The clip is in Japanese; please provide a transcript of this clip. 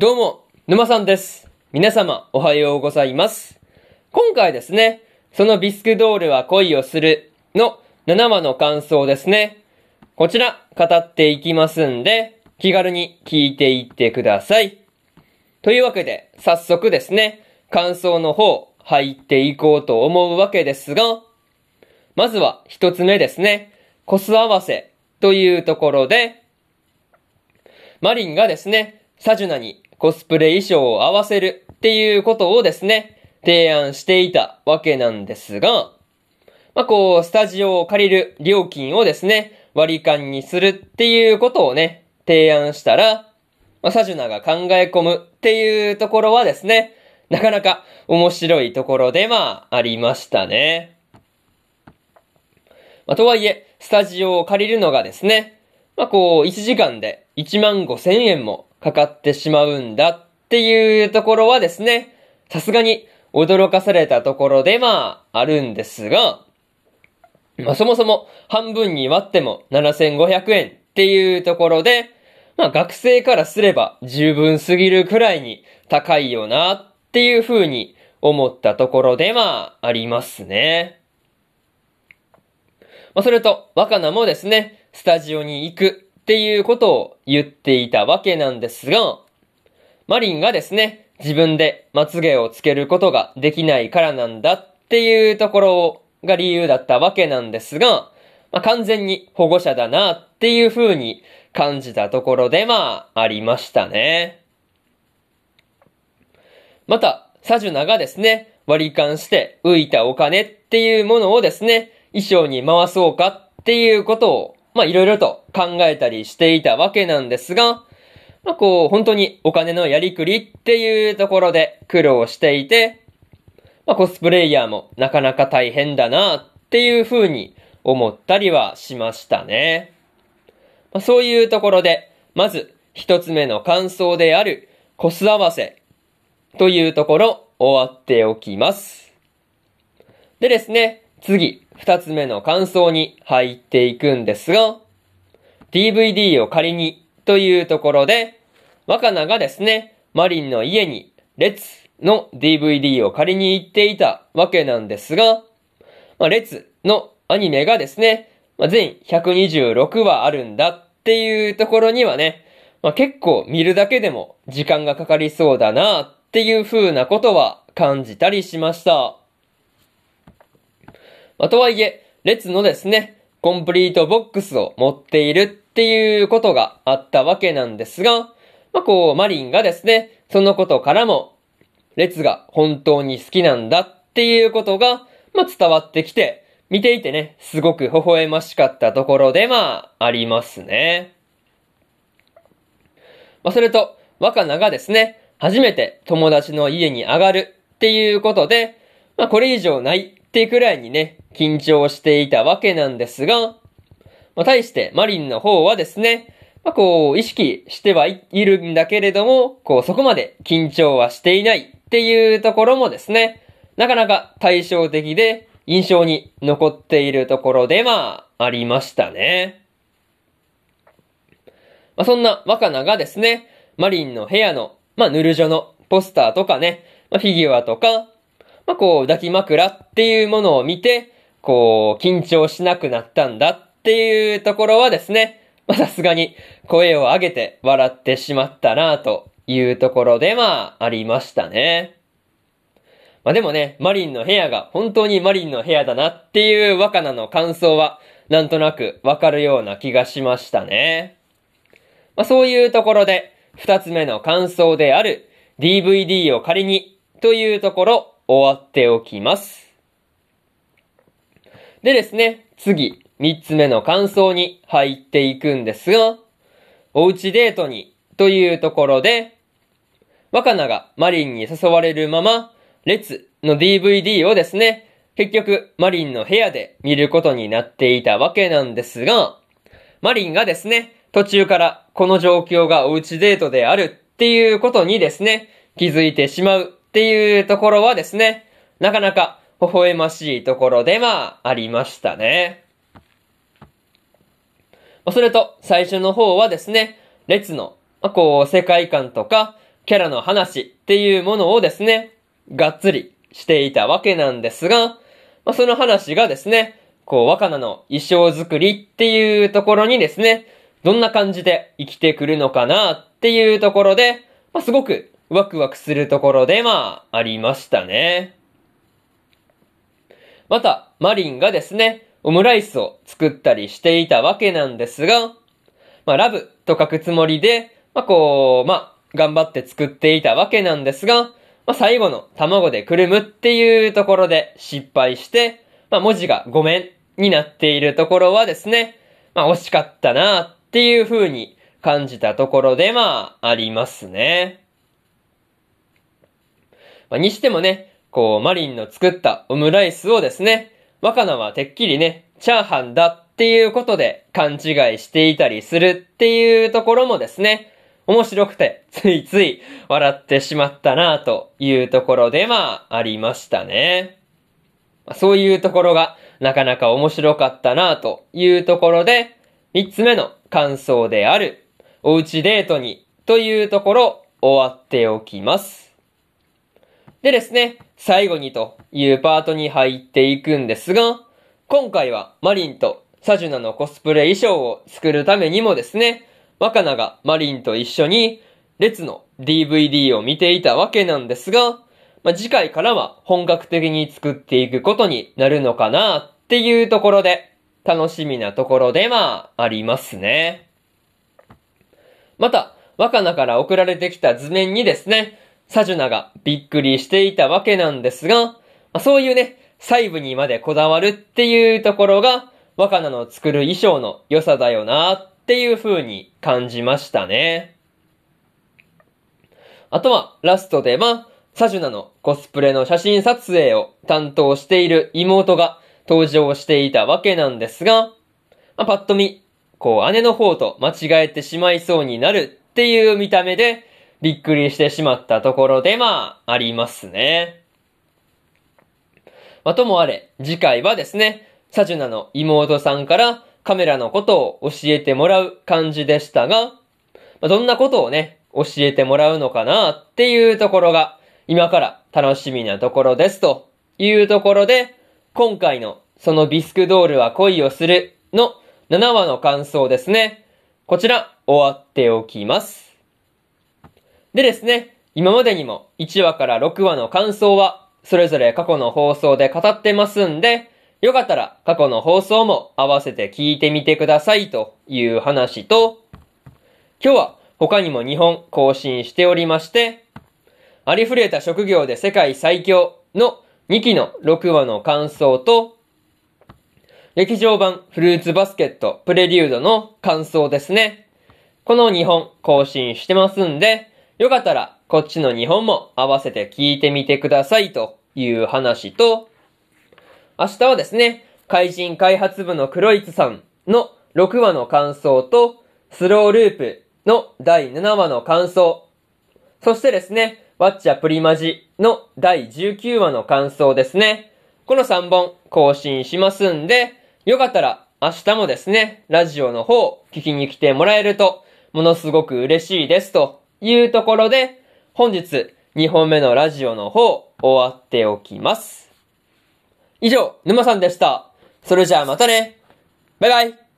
どうも、沼さんです。皆様、おはようございます。今回ですね、そのビスクドールは恋をするの7話の感想ですね。こちら、語っていきますんで、気軽に聞いていってください。というわけで、早速ですね、感想の方、入っていこうと思うわけですが、まずは一つ目ですね、コス合わせというところで、マリンがですね、サジュナにコスプレ衣装を合わせるっていうことをですね、提案していたわけなんですが、まあ、こう、スタジオを借りる料金をですね、割り勘にするっていうことをね、提案したら、まあ、サジュナが考え込むっていうところはですね、なかなか面白いところでまあ、ありましたね。まあ、とはいえ、スタジオを借りるのがですね、まあ、こう、1時間で1万5千円もかかってしまうんだっていうところはですね、さすがに驚かされたところでまあ、あるんですが、まあ、そもそも半分に割っても7500円っていうところで、まあ、学生からすれば十分すぎるくらいに高いよなっていう風に思ったところでまあ、ありますね。まあ、それと、若菜もですね、スタジオに行くっていうことを言っていたわけなんですが、マリンがですね、自分でまつげをつけることができないからなんだっていうところが理由だったわけなんですが、まあ、完全に保護者だなっていう風に感じたところでまあ、ありましたね。また、サジュナがですね、割り勘して浮いたお金っていうものをですね、衣装に回そうかっていうことを、まあいろいろと考えたりしていたわけなんですが、まあこう、本当にお金のやりくりっていうところで苦労していて、まあコスプレイヤーもなかなか大変だなっていう風に思ったりはしましたね。まあ、そういうところで、まず一つ目の感想であるコス合わせというところ終わっておきます。でですね、次、二つ目の感想に入っていくんですが、DVD を借りにというところで、若菜がですね、マリンの家に、列の DVD を借りに行っていたわけなんですが、まあ、列のアニメがですね、まあ、全126話あるんだっていうところにはね、まあ、結構見るだけでも時間がかかりそうだなっていう風なことは感じたりしました。まあ、とはいえ、列のですね、コンプリートボックスを持っているっていうことがあったわけなんですが、まあ、こう、マリンがですね、そのことからも、列が本当に好きなんだっていうことが、まあ、伝わってきて、見ていてね、すごく微笑ましかったところで、まあ、ありますね。まあ、それと、若菜がですね、初めて友達の家に上がるっていうことで、まあ、これ以上ないってくらいにね、緊張していたわけなんですが、まあ、対してマリンの方はですね、まあ、こう、意識してはいるんだけれども、こう、そこまで緊張はしていないっていうところもですね、なかなか対照的で印象に残っているところで、まあ、ありましたね。まあ、そんな若菜がですね、マリンの部屋の、まあ、ヌルジョのポスターとかね、まあ、フィギュアとか、まあ、こう、抱き枕っていうものを見て、こう、緊張しなくなったんだっていうところはですね、ま、さすがに声を上げて笑ってしまったなというところで、まあ、ありましたね。まあ、でもね、マリンの部屋が本当にマリンの部屋だなっていう若菜の感想は、なんとなくわかるような気がしましたね。まあ、そういうところで、二つ目の感想である DVD を借りにというところ終わっておきます。でですね、次、三つ目の感想に入っていくんですが、おうちデートにというところで、若菜がマリンに誘われるまま、列の DVD をですね、結局マリンの部屋で見ることになっていたわけなんですが、マリンがですね、途中からこの状況がおうちデートであるっていうことにですね、気づいてしまうっていうところはですね、なかなか微笑ましいところでまありましたね。それと最初の方はですね、列の、まあ、こう世界観とかキャラの話っていうものをですね、がっつりしていたわけなんですが、まあ、その話がですね、こう、若菜の衣装作りっていうところにですね、どんな感じで生きてくるのかなっていうところで、まあ、すごくワクワクするところで、まあ、ありましたね。また、マリンがですね、オムライスを作ったりしていたわけなんですが、まあ、ラブと書くつもりで、まあ、こう、まあ、頑張って作っていたわけなんですが、まあ、最後の卵でくるむっていうところで失敗して、まあ、文字がごめんになっているところはですね、まあ、惜しかったなっていう風に感じたところで、まあ、ありますね。まあ、にしてもね、こう、マリンの作ったオムライスをですね、若菜はてっきりね、チャーハンだっていうことで勘違いしていたりするっていうところもですね、面白くてついつい笑ってしまったなというところでまあありましたね。そういうところがなかなか面白かったなというところで、三つ目の感想である、おうちデートにというところ終わっておきます。でですね、最後にというパートに入っていくんですが、今回はマリンとサジュナのコスプレ衣装を作るためにもですね、若菜がマリンと一緒に列の DVD を見ていたわけなんですが、まあ、次回からは本格的に作っていくことになるのかなっていうところで、楽しみなところでまあ、ありますね。また、若菜から送られてきた図面にですね、サジュナがびっくりしていたわけなんですが、まあ、そういうね、細部にまでこだわるっていうところが、若菜の作る衣装の良さだよなっていう風に感じましたね。あとは、ラストでは、サジュナのコスプレの写真撮影を担当している妹が登場していたわけなんですが、まあ、パッと見、こう姉の方と間違えてしまいそうになるっていう見た目で、びっくりしてしまったところで、まあ、ありますね。まあ、ともあれ、次回はですね、サジュナの妹さんからカメラのことを教えてもらう感じでしたが、まあ、どんなことをね、教えてもらうのかなっていうところが、今から楽しみなところですというところで、今回のそのビスクドールは恋をするの7話の感想ですね。こちら終わっておきます。でですね、今までにも1話から6話の感想は、それぞれ過去の放送で語ってますんで、よかったら過去の放送も合わせて聞いてみてくださいという話と、今日は他にも2本更新しておりまして、ありふれた職業で世界最強の2期の6話の感想と、劇場版フルーツバスケットプレリュードの感想ですね。この2本更新してますんで、よかったら、こっちの2本も合わせて聞いてみてくださいという話と、明日はですね、怪人開発部のクロイツさんの6話の感想と、スローループの第7話の感想、そしてですね、ワッチャプリマジの第19話の感想ですね。この3本更新しますんで、よかったら明日もですね、ラジオの方聞きに来てもらえると、ものすごく嬉しいですというところで、本日2本目のラジオの方終わっておきます。以上、沼さんでした。それじゃあまたね。バイバイ。